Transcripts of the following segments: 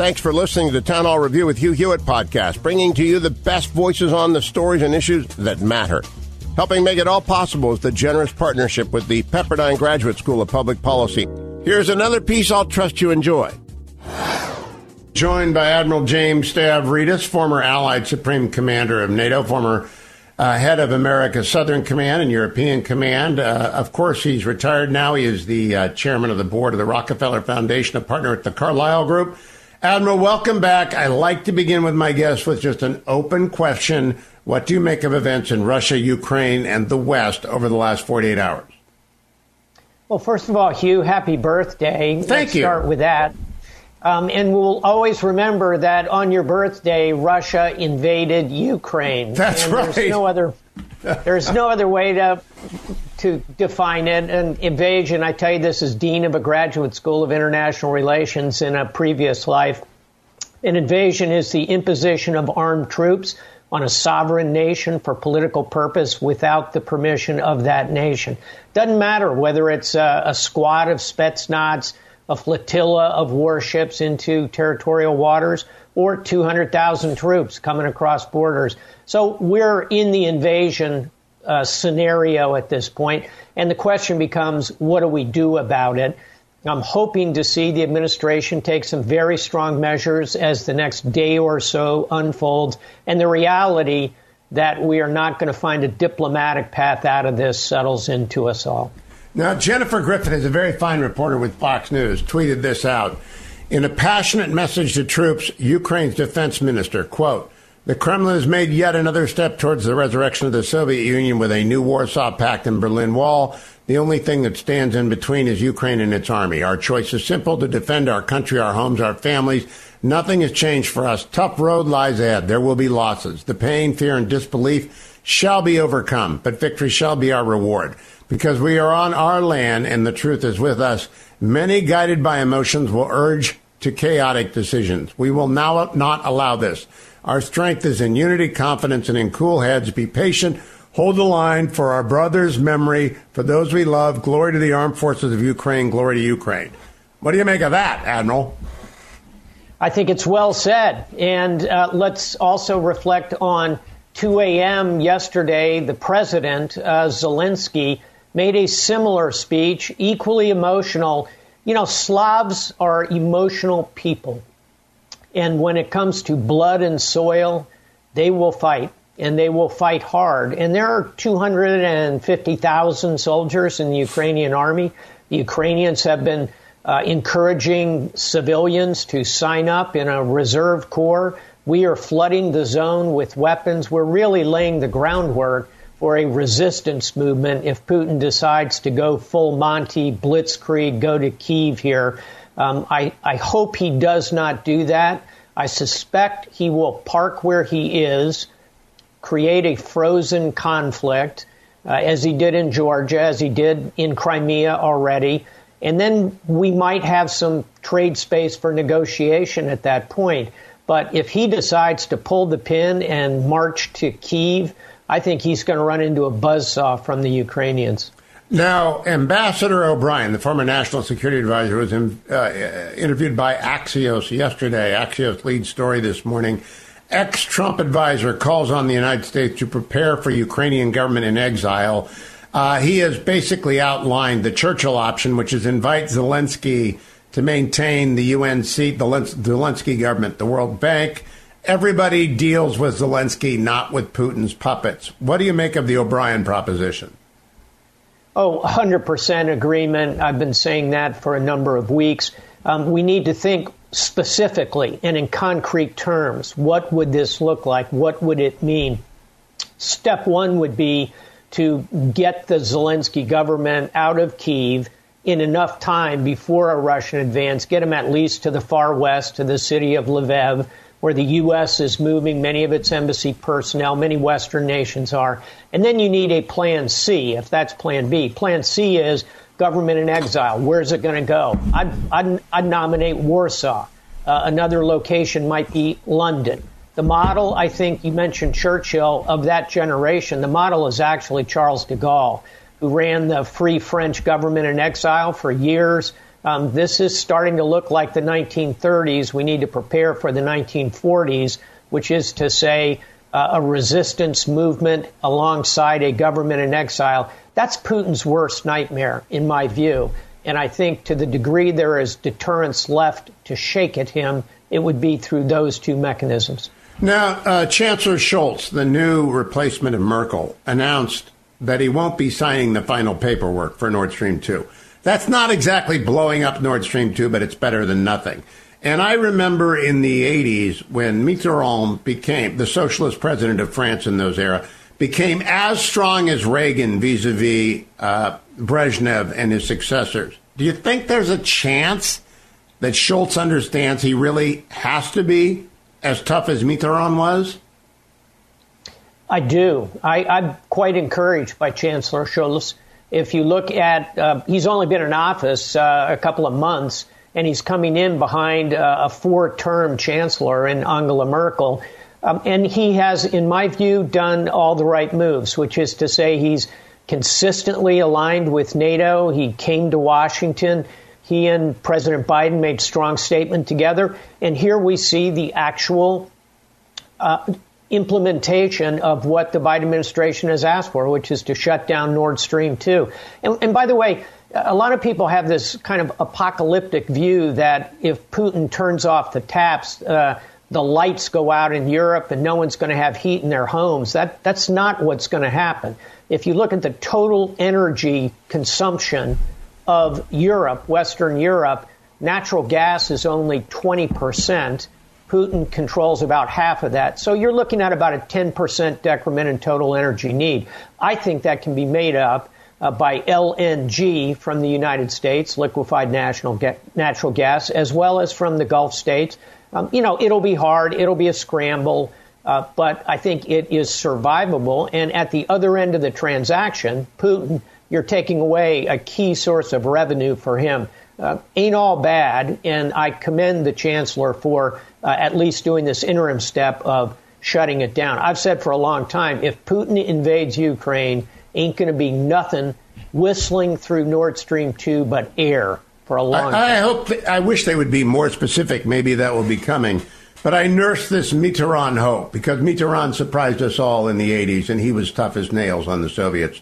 Thanks for listening to the Townhall Review with Hugh Hewitt podcast, bringing to you the best voices on the stories and issues that matter. Helping make it all possible is the generous partnership with the Pepperdine Graduate School of Public Policy. Here's another piece I'll trust you enjoy. Joined by Admiral James Stavridis, former Allied Supreme Commander of NATO, former uh, head of America's Southern Command and European Command. Uh, of course, he's retired now. He is the uh, chairman of the board of the Rockefeller Foundation, a partner at the Carlyle Group. Admiral, welcome back. I like to begin with my guests with just an open question. What do you make of events in Russia, Ukraine, and the West over the last 48 hours? Well, first of all, Hugh, happy birthday. Thank Let's you. Start with that. Um, and we'll always remember that on your birthday, Russia invaded Ukraine. That's and right. There's no other. There's no other way to to define it. An invasion. I tell you, this is dean of a graduate school of international relations in a previous life. An invasion is the imposition of armed troops on a sovereign nation for political purpose without the permission of that nation. Doesn't matter whether it's a, a squad of Spetsnaz a flotilla of warships into territorial waters or 200,000 troops coming across borders. So we're in the invasion uh, scenario at this point, and the question becomes, what do we do about it? I'm hoping to see the administration take some very strong measures as the next day or so unfolds, and the reality that we are not going to find a diplomatic path out of this settles into us all. Now, Jennifer Griffin is a very fine reporter with Fox News, tweeted this out. In a passionate message to troops, Ukraine's defense minister, quote, the Kremlin has made yet another step towards the resurrection of the Soviet Union with a new Warsaw Pact and Berlin Wall. The only thing that stands in between is Ukraine and its army. Our choice is simple to defend our country, our homes, our families. Nothing has changed for us. Tough road lies ahead. There will be losses. The pain, fear, and disbelief shall be overcome, but victory shall be our reward because we are on our land and the truth is with us. Many guided by emotions will urge to chaotic decisions. We will now not allow this. Our strength is in unity, confidence, and in cool heads. Be patient. Hold the line for our brothers' memory, for those we love. Glory to the armed forces of Ukraine. Glory to Ukraine. What do you make of that, Admiral? I think it's well said. And uh, let's also reflect on 2 a.m. yesterday. The president, uh, Zelensky, made a similar speech, equally emotional. You know, Slavs are emotional people. And when it comes to blood and soil, they will fight and they will fight hard. And there are 250,000 soldiers in the Ukrainian army. The Ukrainians have been uh, encouraging civilians to sign up in a reserve corps. We are flooding the zone with weapons. We're really laying the groundwork for a resistance movement if Putin decides to go full Monty, blitzkrieg, go to Kiev here. Um, I, I hope he does not do that. I suspect he will park where he is, create a frozen conflict, uh, as he did in Georgia, as he did in Crimea already. And then we might have some trade space for negotiation at that point. But if he decides to pull the pin and march to Kiev, I think he's going to run into a buzzsaw from the Ukrainians. Now, Ambassador O'Brien, the former national security advisor, was in, uh, interviewed by Axios yesterday. Axios lead story this morning. Ex Trump advisor calls on the United States to prepare for Ukrainian government in exile. Uh, he has basically outlined the Churchill option, which is invite Zelensky to maintain the UN seat, the Zelensky government, the World Bank, everybody deals with Zelensky, not with Putin's puppets. What do you make of the O'Brien proposition? Oh, 100% agreement. I've been saying that for a number of weeks. Um, we need to think specifically and in concrete terms. What would this look like? What would it mean? Step one would be to get the Zelensky government out of Kiev in enough time before a Russian advance, get them at least to the far west, to the city of Lviv, where the U.S. is moving many of its embassy personnel, many Western nations are. And then you need a plan C, if that's plan B. Plan C is government in exile. Where's it going to go? I'd, I'd, I'd, nominate Warsaw. Uh, another location might be London. The model, I think you mentioned Churchill of that generation. The model is actually Charles de Gaulle, who ran the Free French government in exile for years Um, this is starting to look like the 1930s. We need to prepare for the 1940s, which is to say, uh, a resistance movement alongside a government in exile. That's Putin's worst nightmare, in my view. And I think to the degree there is deterrence left to shake at him, it would be through those two mechanisms. Now, uh, Chancellor Scholz, the new replacement of Merkel, announced that he won't be signing the final paperwork for Nord Stream 2. That's not exactly blowing up Nord Stream 2, but it's better than nothing. And I remember in the 80s when Mitterrand became the socialist president of France in those era, became as strong as Reagan vis a vis Brezhnev and his successors. Do you think there's a chance that Scholz understands he really has to be as tough as Mitterrand was? I do. I, am quite encouraged by Chancellor Scholz. If you look at, uh, he's only been in office uh, a couple of months, and he's coming in behind uh, a four term chancellor in Angela Merkel. Um, and he has, in my view, done all the right moves, which is to say he's consistently aligned with NATO. He came to Washington. He and President Biden made strong statement together. And here we see the actual uh, implementation of what the Biden administration has asked for, which is to shut down Nord Stream 2. And, and, by the way, a lot of people have this kind of apocalyptic view that if Putin turns off the taps, uh, the lights go out in Europe and no one's going to have heat in their homes. That, that's not what's going to happen. If you look at the total energy consumption of Europe, Western Europe, natural gas is only 20 percent Putin controls about half of that. So you're looking at about a 10% decrement in total energy need. I think that can be made up uh, by LNG from the United States, liquefied national ga- natural gas, as well as from the Gulf states. Um, you know, it'll be hard, it'll be a scramble, uh, but I think it is survivable. And at the other end of the transaction, Putin, you're taking away a key source of revenue for him. Uh, ain't all bad, and I commend the chancellor for uh, at least doing this interim step of shutting it down. I've said for a long time if Putin invades Ukraine, ain't going to be nothing whistling through Nord Stream 2 but air for a long I, time. I hope, th- I wish they would be more specific. Maybe that will be coming. But I nurse this Mitterrand hope because Mitterrand surprised us all in the 80s and he was tough as nails on the Soviets.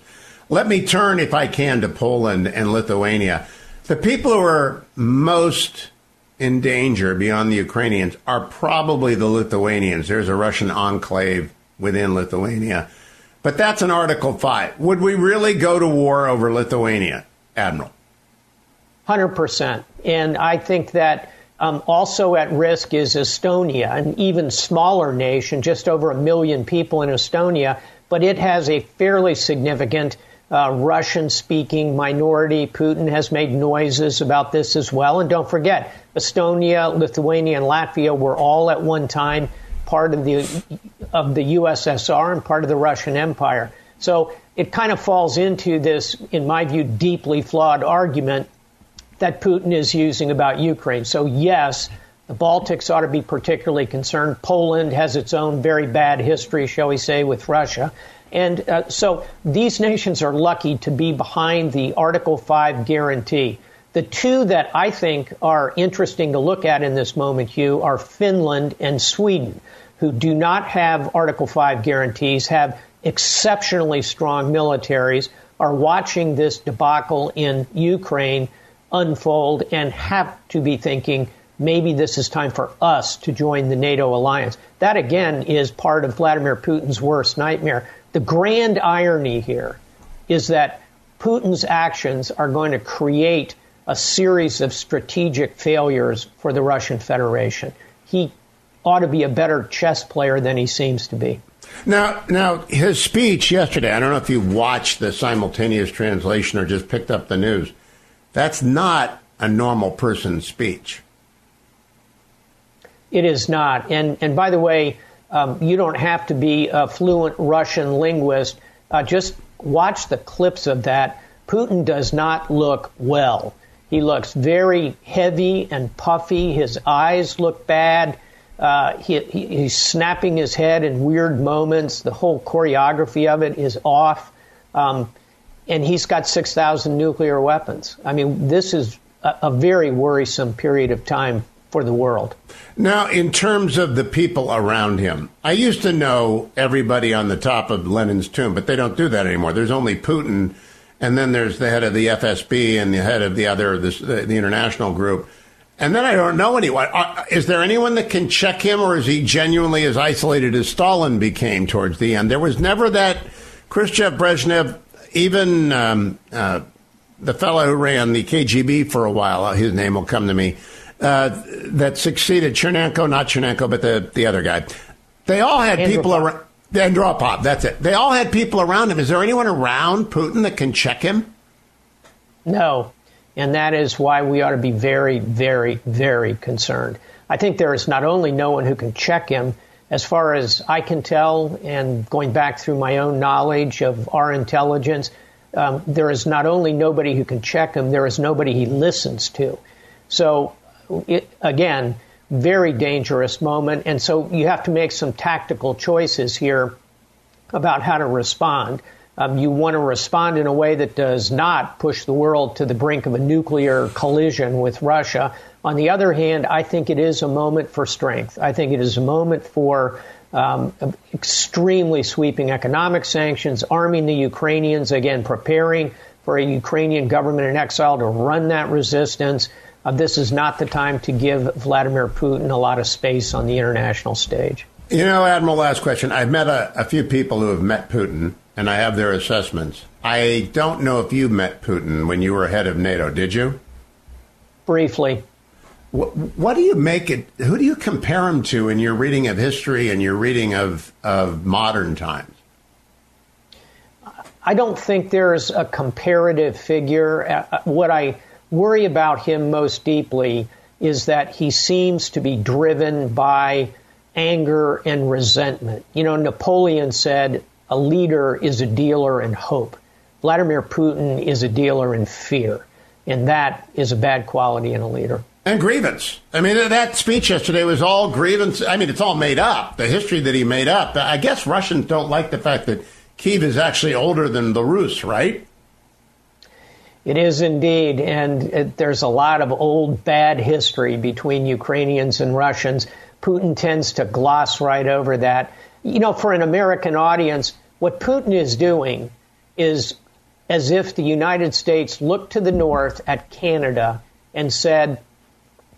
Let me turn, if I can, to Poland and Lithuania. The people who are most in danger beyond the Ukrainians are probably the Lithuanians. There's a Russian enclave within Lithuania. But that's an Article 5. Would we really go to war over Lithuania, Admiral? 100%. And I think that um, also at risk is Estonia, an even smaller nation, just over a million people in Estonia, but it has a fairly significant uh, Russian speaking minority. Putin has made noises about this as well. And don't forget, Estonia, Lithuania, and Latvia were all at one time part of the of the USSR and part of the Russian Empire. So it kind of falls into this, in my view, deeply flawed argument that Putin is using about Ukraine. So yes, the Baltics ought to be particularly concerned. Poland has its own very bad history, shall we say, with Russia. And uh, so these nations are lucky to be behind the Article 5 guarantee. The two that I think are interesting to look at in this moment, Hugh, are Finland and Sweden, who do not have Article 5 guarantees, have exceptionally strong militaries, are watching this debacle in Ukraine unfold, and have to be thinking maybe this is time for us to join the NATO alliance. That, again, is part of Vladimir Putin's worst nightmare. The grand irony here is that Putin's actions are going to create a series of strategic failures for the Russian Federation. He ought to be a better chess player than he seems to be. Now, now his speech yesterday. I don't know if you watched the simultaneous translation or just picked up the news. That's not a normal person's speech. It is not. And and by the way, um, you don't have to be a fluent Russian linguist. Uh, just watch the clips of that. Putin does not look well. He looks very heavy and puffy. His eyes look bad. Uh, he, he, he's snapping his head in weird moments. The whole choreography of it is off. Um, and he's got 6,000 nuclear weapons. I mean, this is a, a very worrisome period of time for the world. Now, in terms of the people around him, I used to know everybody on the top of Lenin's tomb, but they don't do that anymore. There's only Putin, and then there's the head of the FSB and the head of the other, the, the international group. And then I don't know anyone. Uh, is there anyone that can check him, or is he genuinely as isolated as Stalin became towards the end? There was never that Khrushchev, Brezhnev, even um, uh, the fellow who ran the KGB for a while, uh, his name will come to me, uh, that succeeded Chernenko, not Chernenko, but the, the other guy. They all had Andropov. people around. Andropov, that's it. They all had people around him. Is there anyone around Putin that can check him? No. And that is why we ought to be very, very, very concerned. I think there is not only no one who can check him, as far as I can tell, and going back through my own knowledge of our intelligence, um, there is not only nobody who can check him, there is nobody he listens to. So, it, again, very dangerous moment. And so you have to make some tactical choices here about how to respond. Um, you want to respond in a way that does not push the world to the brink of a nuclear collision with Russia. On the other hand, I think it is a moment for strength. I think it is a moment for um, extremely sweeping economic sanctions, arming the Ukrainians, again, preparing for a Ukrainian government in exile to run that resistance. Uh, this is not the time to give Vladimir Putin a lot of space on the international stage. You know, Admiral, last question. I've met a, a few people who have met Putin, and I have their assessments. I don't know if you met Putin when you were head of NATO, did you? Briefly. What, what, do you make it? Who do you compare him to in your reading of history and your reading of, of modern times? I don't think there's a comparative figure. Uh, uh, what I worry about him most deeply is that he seems to be driven by anger and resentment. You know, Napoleon said a leader is a dealer in hope. Vladimir Putin is a dealer in fear. And that is a bad quality in a leader. And grievance. I mean, that speech yesterday was all grievance. I mean, it's all made up. The history that he made up. I guess Russians don't like the fact that Kiev is actually older than the Rus, right? It is indeed. And it, there's a lot of old bad history between Ukrainians and Russians. Putin tends to gloss right over that. You know, for an American audience, what Putin is doing is as if the United States looked to the north at Canada and said,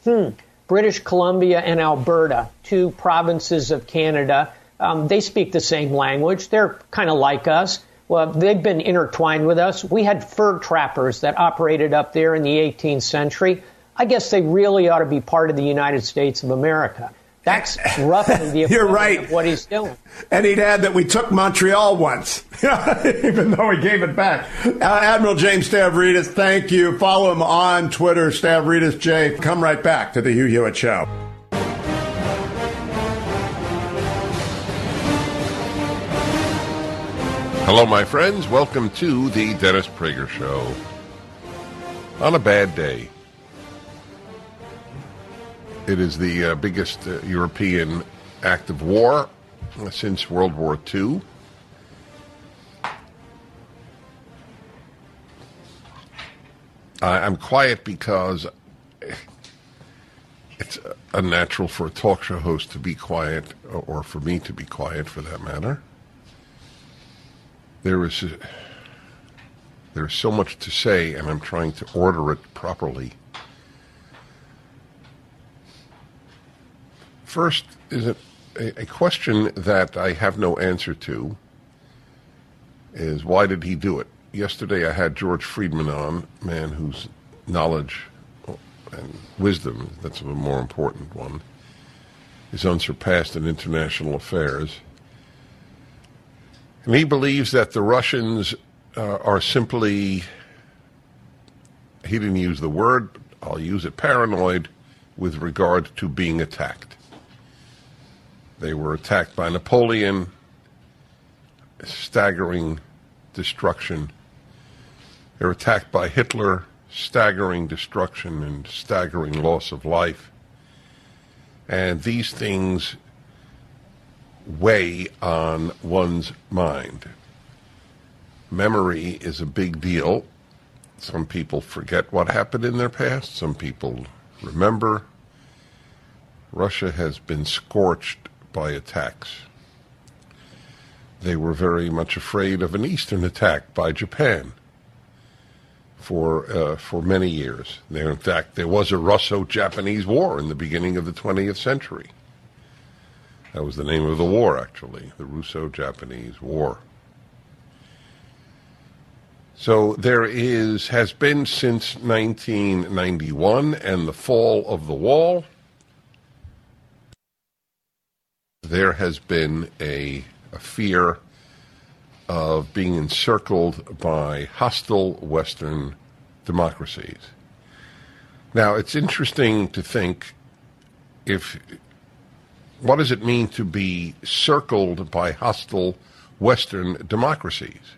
hmm, British Columbia and Alberta, two provinces of Canada, um, they speak the same language. They're kind of like us. Well, they've been intertwined with us. We had fur trappers that operated up there in the 18th century. I guess they really ought to be part of the United States of America. That's roughly the You're right. of what he's doing. And he'd add that we took Montreal once, even though we gave it back. Uh, Admiral James Stavridis, thank you. Follow him on Twitter, Stavridis J. Come right back to the Hugh Hewitt Show. Hello, my friends. Welcome to the Dennis Prager Show. On a bad day, it is the uh, biggest uh, European act of war since World War II. I'm quiet because it's unnatural for a talk show host to be quiet, or for me to be quiet for that matter. There is there's so much to say, and I'm trying to order it properly. First, is a, a question that I have no answer to? Is why did he do it? Yesterday, I had George Friedman on, man whose knowledge and wisdom, that's a more important one, is unsurpassed in international affairs. And he believes that the Russians uh, are simply, he didn't use the word, I'll use it, paranoid with regard to being attacked. They were attacked by Napoleon, staggering destruction. They were attacked by Hitler, staggering destruction and staggering loss of life. And these things weigh on one's mind. Memory is a big deal. Some people forget what happened in their past, some people remember. Russia has been scorched by attacks. They were very much afraid of an eastern attack by Japan for uh, for many years. There, in fact, there was a Russo-Japanese War in the beginning of the 20th century. That was the name of the war, actually, the Russo-Japanese War. So there is has been since 1991 and the fall of the wall. There has been a, a fear of being encircled by hostile Western democracies. Now, it's interesting to think if what does it mean to be circled by hostile Western democracies?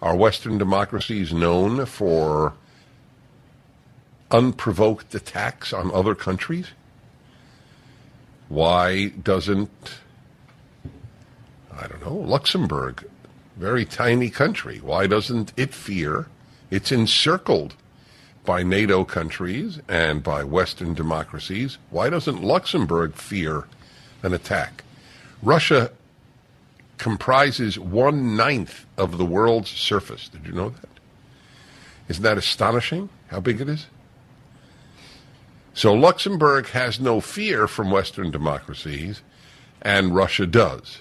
Are Western democracies known for unprovoked attacks on other countries? Why doesn't I don't know, Luxembourg, very tiny country. Why doesn't it fear? It's encircled by NATO countries and by Western democracies. Why doesn't Luxembourg fear an attack? Russia comprises one ninth of the world's surface. Did you know that? Isn't that astonishing how big it is? So Luxembourg has no fear from Western democracies, and Russia does.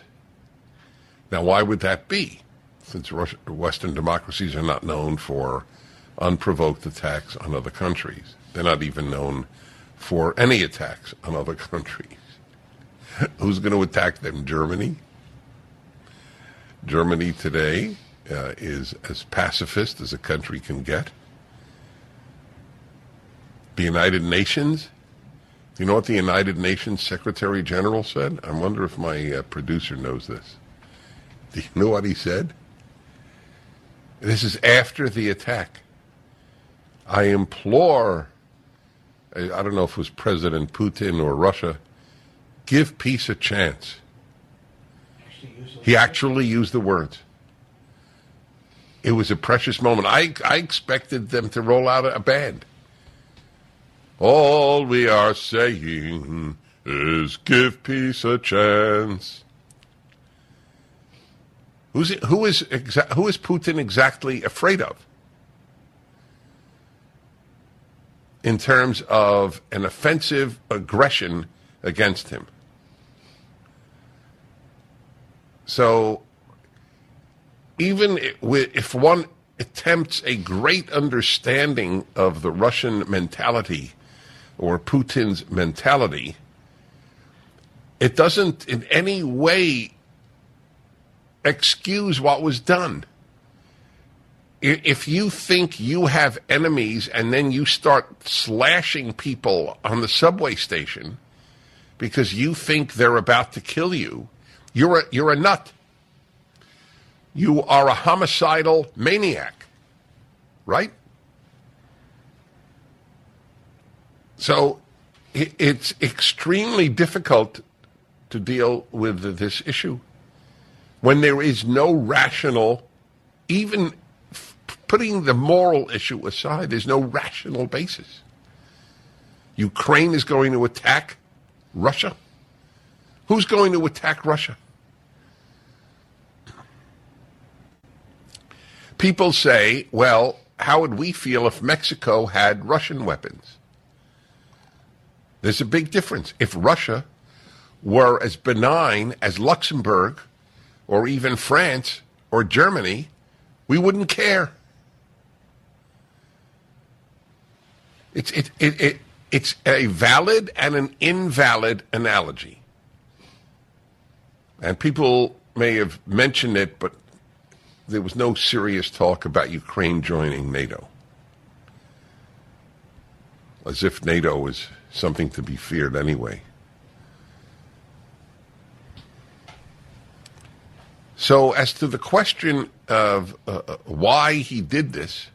Now, why would that be? Since Russia, Western democracies are not known for unprovoked attacks on other countries, they're not even known for any attacks on other countries. Who's going to attack them? Germany? Germany today uh, is as pacifist as a country can get. The United Nations? You know what the United Nations Secretary General said? I wonder if my uh, producer knows this. Do you know what he said? This is after the attack. I implore, I don't know if it was President Putin or Russia, give peace a chance. He actually used the words. It was a precious moment. I, I expected them to roll out a band. All we are saying is give peace a chance. Who's, who, is who is Putin exactly afraid of? In terms of an offensive aggression against him. So, even if one attempts a great understanding of the Russian mentality or Putin's mentality, it doesn't in any way excuse what was done. If you think you have enemies and then you start slashing people on the subway station because you think they're about to kill you, you're a, you're a nut. You are a homicidal maniac, right? So it's extremely difficult to deal with this issue when there is no rational, even putting the moral issue aside, there's no rational basis. Ukraine is going to attack Russia. Who's going to attack Russia? People say, well, how would we feel if Mexico had Russian weapons? There's a big difference. If Russia were as benign as Luxembourg or even France or Germany, we wouldn't care. It's, it, it, it, it's a valid and an invalid analogy. And people may have mentioned it, but there was no serious talk about Ukraine joining NATO. As if NATO was something to be feared anyway. So, as to the question of uh, uh, why he did this,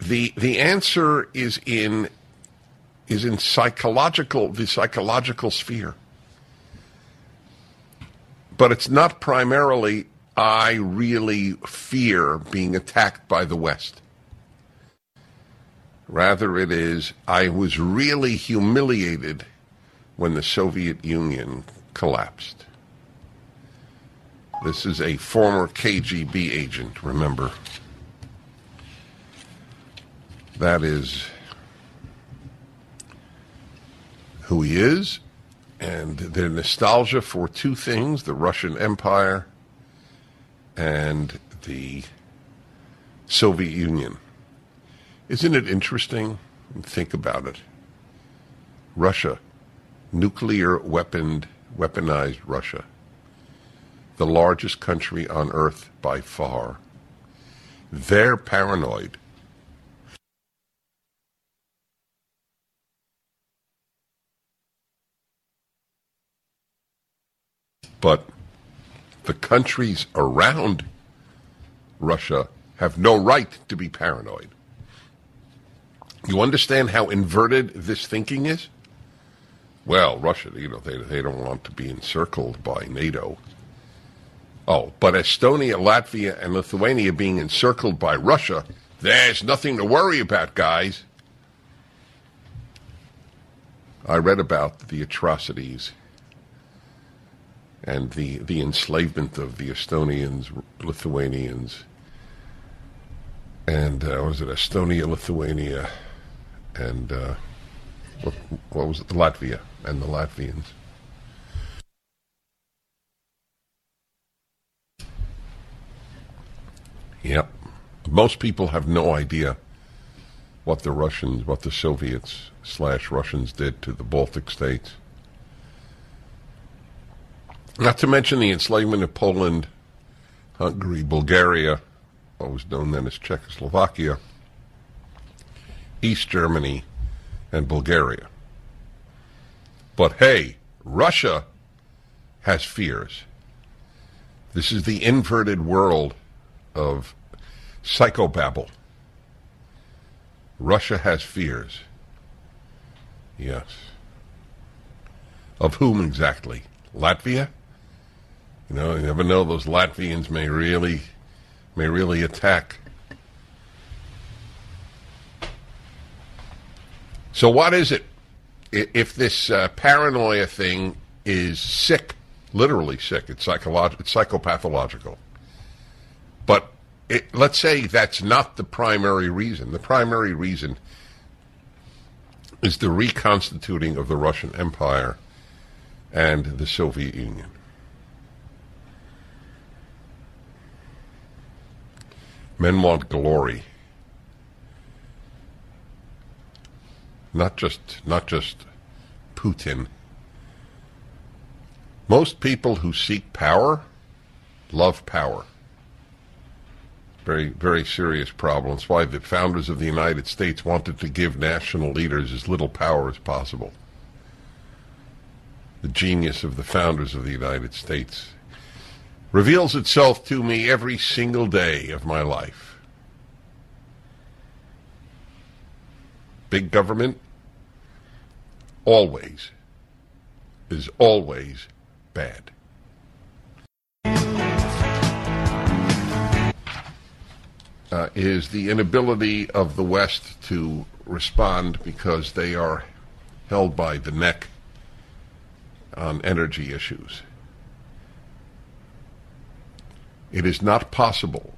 the the answer is in is in psychological the psychological sphere, but it's not primarily I really fear being attacked by the West. Rather, it is, I was really humiliated when the Soviet Union collapsed. This is a former KGB agent, remember. That is who he is, and their nostalgia for two things the Russian Empire and the Soviet Union. Isn't it interesting? Think about it. Russia, nuclear weaponed, weaponized Russia, the largest country on earth by far. They're paranoid. But the countries around Russia have no right to be paranoid. You understand how inverted this thinking is? Well, Russia, you know, they, they don't want to be encircled by NATO. Oh, but Estonia, Latvia, and Lithuania being encircled by Russia, there's nothing to worry about, guys. I read about the atrocities and the, the enslavement of the Estonians, Lithuanians, and uh, was it Estonia, Lithuania, and uh, what, what was it, Latvia, and the Latvians. Yep. Most people have no idea what the Russians, what the Soviets slash Russians did to the Baltic states. Not to mention the enslavement of Poland, Hungary, Bulgaria, always known then as Czechoslovakia, East Germany, and Bulgaria. But hey, Russia has fears. This is the inverted world of psychobabble. Russia has fears. Yes. Of whom exactly? Latvia? You know, you never know. Those Latvians may really, may really attack. So, what is it? If this uh, paranoia thing is sick, literally sick, it's psychological, it's psychopathological. But it, let's say that's not the primary reason. The primary reason is the reconstituting of the Russian Empire and the Soviet Union. Men want glory. Not just not just Putin. Most people who seek power love power. Very, very serious problem. It's why the founders of the United States wanted to give national leaders as little power as possible. The genius of the founders of the United States reveals itself to me every single day of my life. Big government always is always bad. Uh, is the inability of the West to respond because they are held by the neck on energy issues. It is not possible,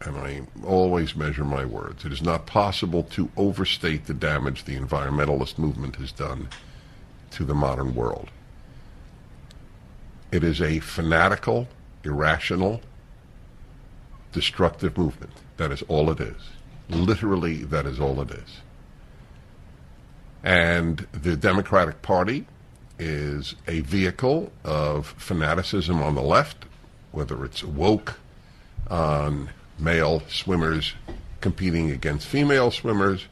and I always measure my words, it is not possible to overstate the damage the environmentalist movement has done to the modern world. It is a fanatical, irrational, destructive movement. That is all it is. Literally, that is all it is. And the Democratic Party is a vehicle of fanaticism on the left whether it's woke on male swimmers competing against female swimmers,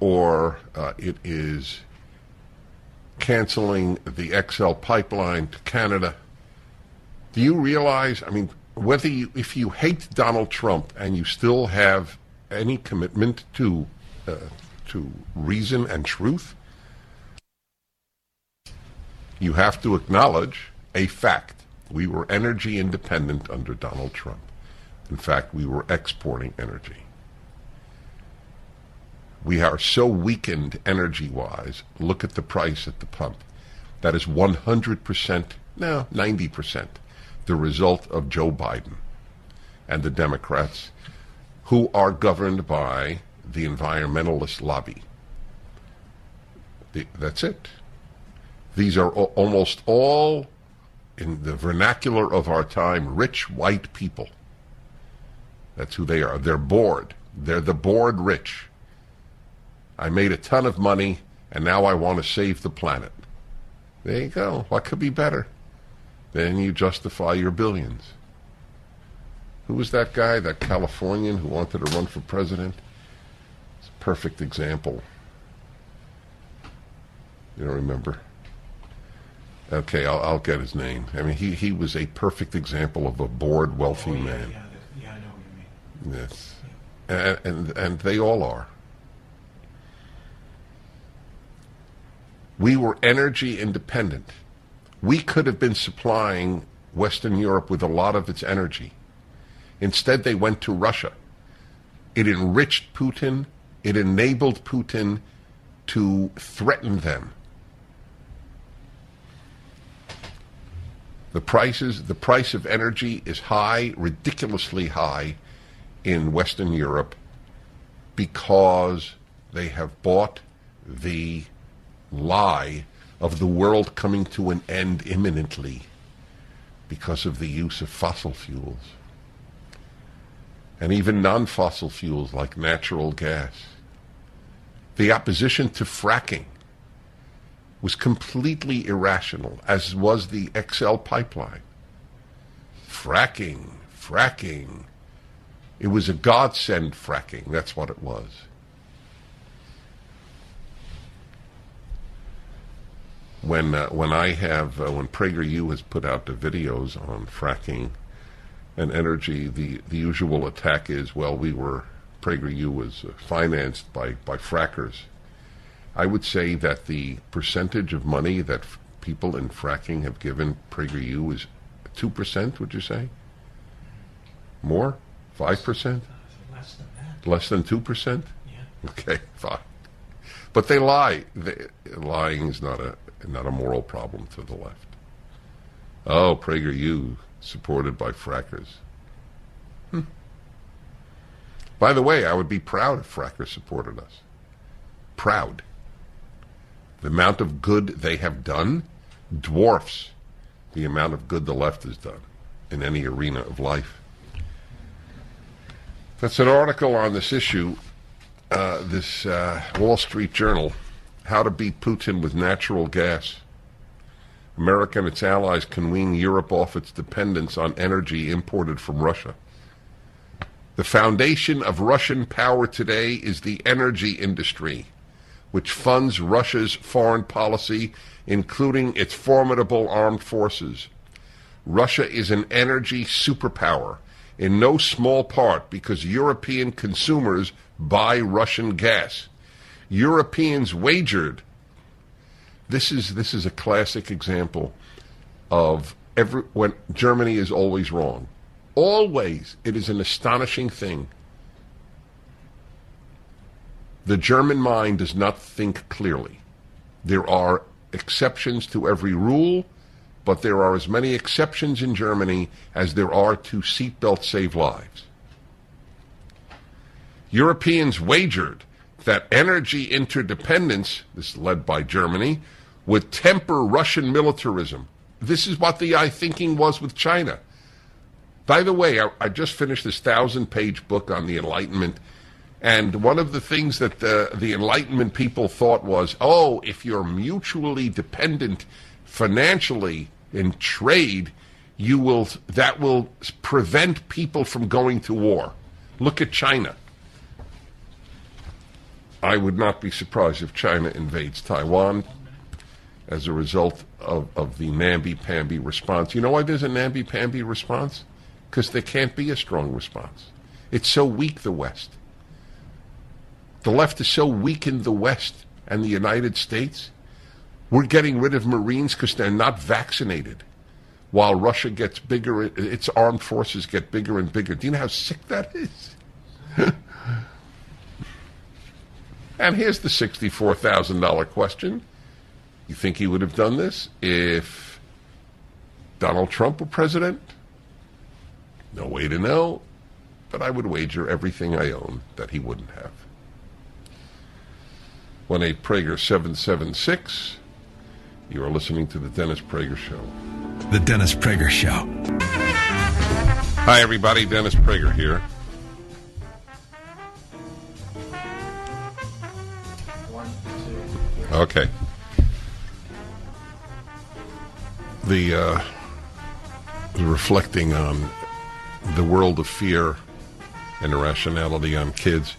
or uh, it is canceling the XL pipeline to Canada. Do you realize? I mean, whether you, if you hate Donald Trump and you still have any commitment to uh, to reason and truth, you have to acknowledge a fact We were energy independent under Donald Trump. In fact, we were exporting energy. We are so weakened energy wise. Look at the price at the pump. That is 100%, no, 90%, the result of Joe Biden and the Democrats who are governed by the environmentalist lobby. The, that's it. These are almost all, in the vernacular of our time, rich white people. That's who they are. They're bored. They're the bored rich. I made a ton of money, and now I want to save the planet. There you go. What could be better? Then you justify your billions. Who was that guy, that Californian who wanted to run for president? It's a perfect example. You don't remember? Okay, I'll, I'll get his name. I mean, he, he was a perfect example of a bored, wealthy Oh, yeah, man. Yeah, that- yeah, I know Yes. And, and, and they all are. We were energy independent. We could have been supplying Western Europe with a lot of its energy. Instead, they went to Russia. It enriched Putin. It enabled Putin to threaten them. The prices, the price of energy is high, ridiculously high in Western Europe because they have bought the lie of the world coming to an end imminently because of the use of fossil fuels and even non fossil fuels like natural gas. The opposition to fracking was completely irrational, as was the XL pipeline. Fracking, fracking. It was a godsend fracking. That's what it was. When uh, when I have uh, when PragerU has put out the videos on fracking and energy, the the usual attack is well we were PragerU was uh, financed by by frackers. I would say that the percentage of money that f- people in fracking have given PragerU is two percent. Would you say more? Five percent? Less than that. Less than two percent? Yeah. Okay, fine. But they lie. They, lying is not a not a moral problem to the left. Oh, PragerU supported by frackers. Hmm. By the way, I would be proud if frackers supported us. Proud. The amount of good they have done dwarfs the amount of good the left has done in any arena of life. That's an article on this issue uh, this uh, Wall Street Journal, How to Beat Putin with Natural Gas. America and its allies can wean Europe off its dependence on energy imported from Russia. The foundation of Russian power today is the energy industry, which funds Russia's foreign policy, including its formidable armed forces. Russia is an energy superpower, in no small part because European consumers buy Russian gas. Europeans wagered. This is this is a classic example of every when Germany is always wrong. Always, it is an astonishing thing. The German mind does not think clearly. There are exceptions to every rule, but there are as many exceptions in Germany as there are to seatbelts save lives. Europeans wagered that energy interdependence, this is led by Germany, would temper Russian militarism. This is what the I thinking was with China. By the way, I, I just finished this thousand page book on the Enlightenment, and one of the things that the, the Enlightenment people thought was oh, if you're mutually dependent financially in trade, you will, that will prevent people from going to war. Look at China. I would not be surprised if China invades Taiwan as a result of, of the namby-pamby response. You know why there's a namby-pamby response? Because there can't be a strong response. It's so weak, the West. The left is so weak in the West and the United States. We're getting rid of Marines because they're not vaccinated. while Russia gets bigger, its armed forces get bigger and bigger. Do you know how sick that is? and here's the $64,000 question. You think he would have done this if Donald Trump were president? No way to know, but I would wager everything I own that he wouldn't have. 1 8 Prager 776. You are listening to The Dennis Prager Show. The Dennis Prager Show. Hi, everybody. Dennis Prager here. One, two. Okay. The uh, reflecting on the world of fear and irrationality on kids,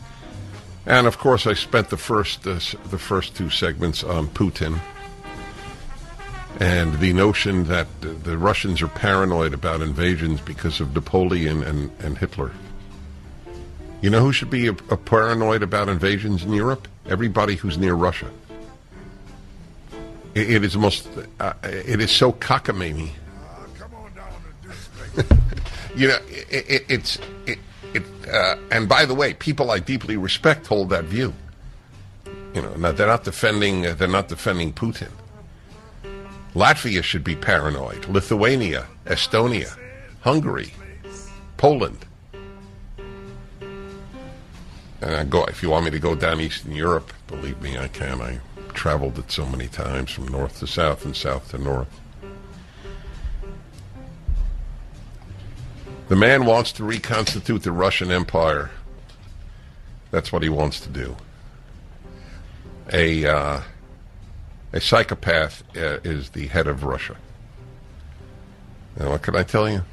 and of course, I spent the first uh, the first two segments on Putin and the notion that the Russians are paranoid about invasions because of Napoleon and, and Hitler. You know who should be a, a paranoid about invasions in Europe? Everybody who's near Russia. it, it is most. Uh, it is so cockamamie. you know, it, it's it. Uh, and by the way, people I deeply respect hold that view. You know, now they're not defending. Uh, they're not defending Putin. Latvia should be paranoid. Lithuania, Estonia, Hungary, Poland. And I go if you want me to go down Eastern Europe, believe me, I can. I traveled it so many times from north to south and south to north. The man wants to reconstitute the Russian Empire. That's what he wants to do. A uh, a psychopath uh, is the head of Russia. What can I tell you?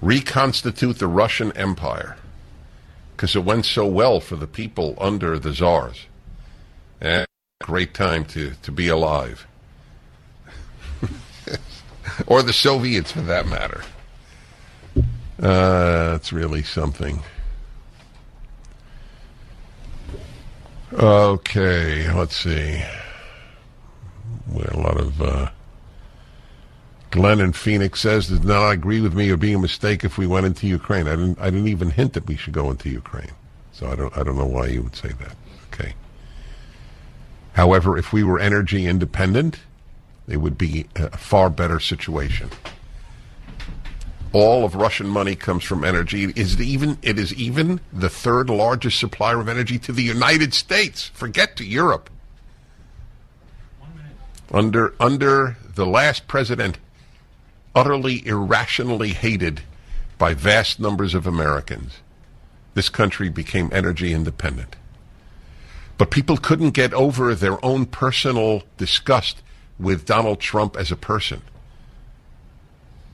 Reconstitute the Russian Empire because it went so well for the people under the czars. Eh, great time to, to be alive. or the Soviets, for that matter. Uh, that's really something. Okay, let's see. We had a lot of. Uh, Glenn in Phoenix says does not agree with me. It would be a mistake if we went into Ukraine. I didn't. I didn't even hint that we should go into Ukraine. So I don't. I don't know why you would say that. Okay. However, if we were energy independent, it would be a far better situation all of Russian money comes from energy. It is even it is even the third largest supplier of energy to the United States. Forget to Europe. Under under the last president, utterly irrationally hated by vast numbers of Americans, this country became energy independent. But people couldn't get over their own personal disgust with Donald Trump as a person.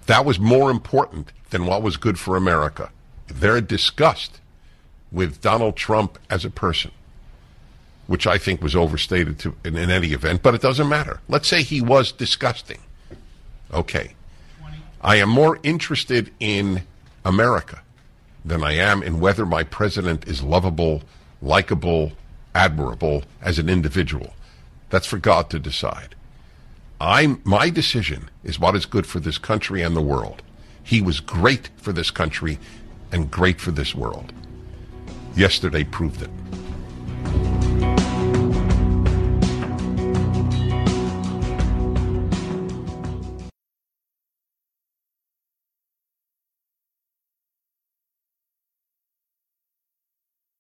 That was more important than what was good for America. Their disgust with Donald Trump as a person, which I think was overstated to, in, in any event, but it doesn't matter. Let's say he was disgusting. Okay. I am more interested in America than I am in whether my president is lovable, likable, admirable as an individual. That's for God to decide. I my decision is what is good for this country and the world. He was great for this country and great for this world. Yesterday proved it.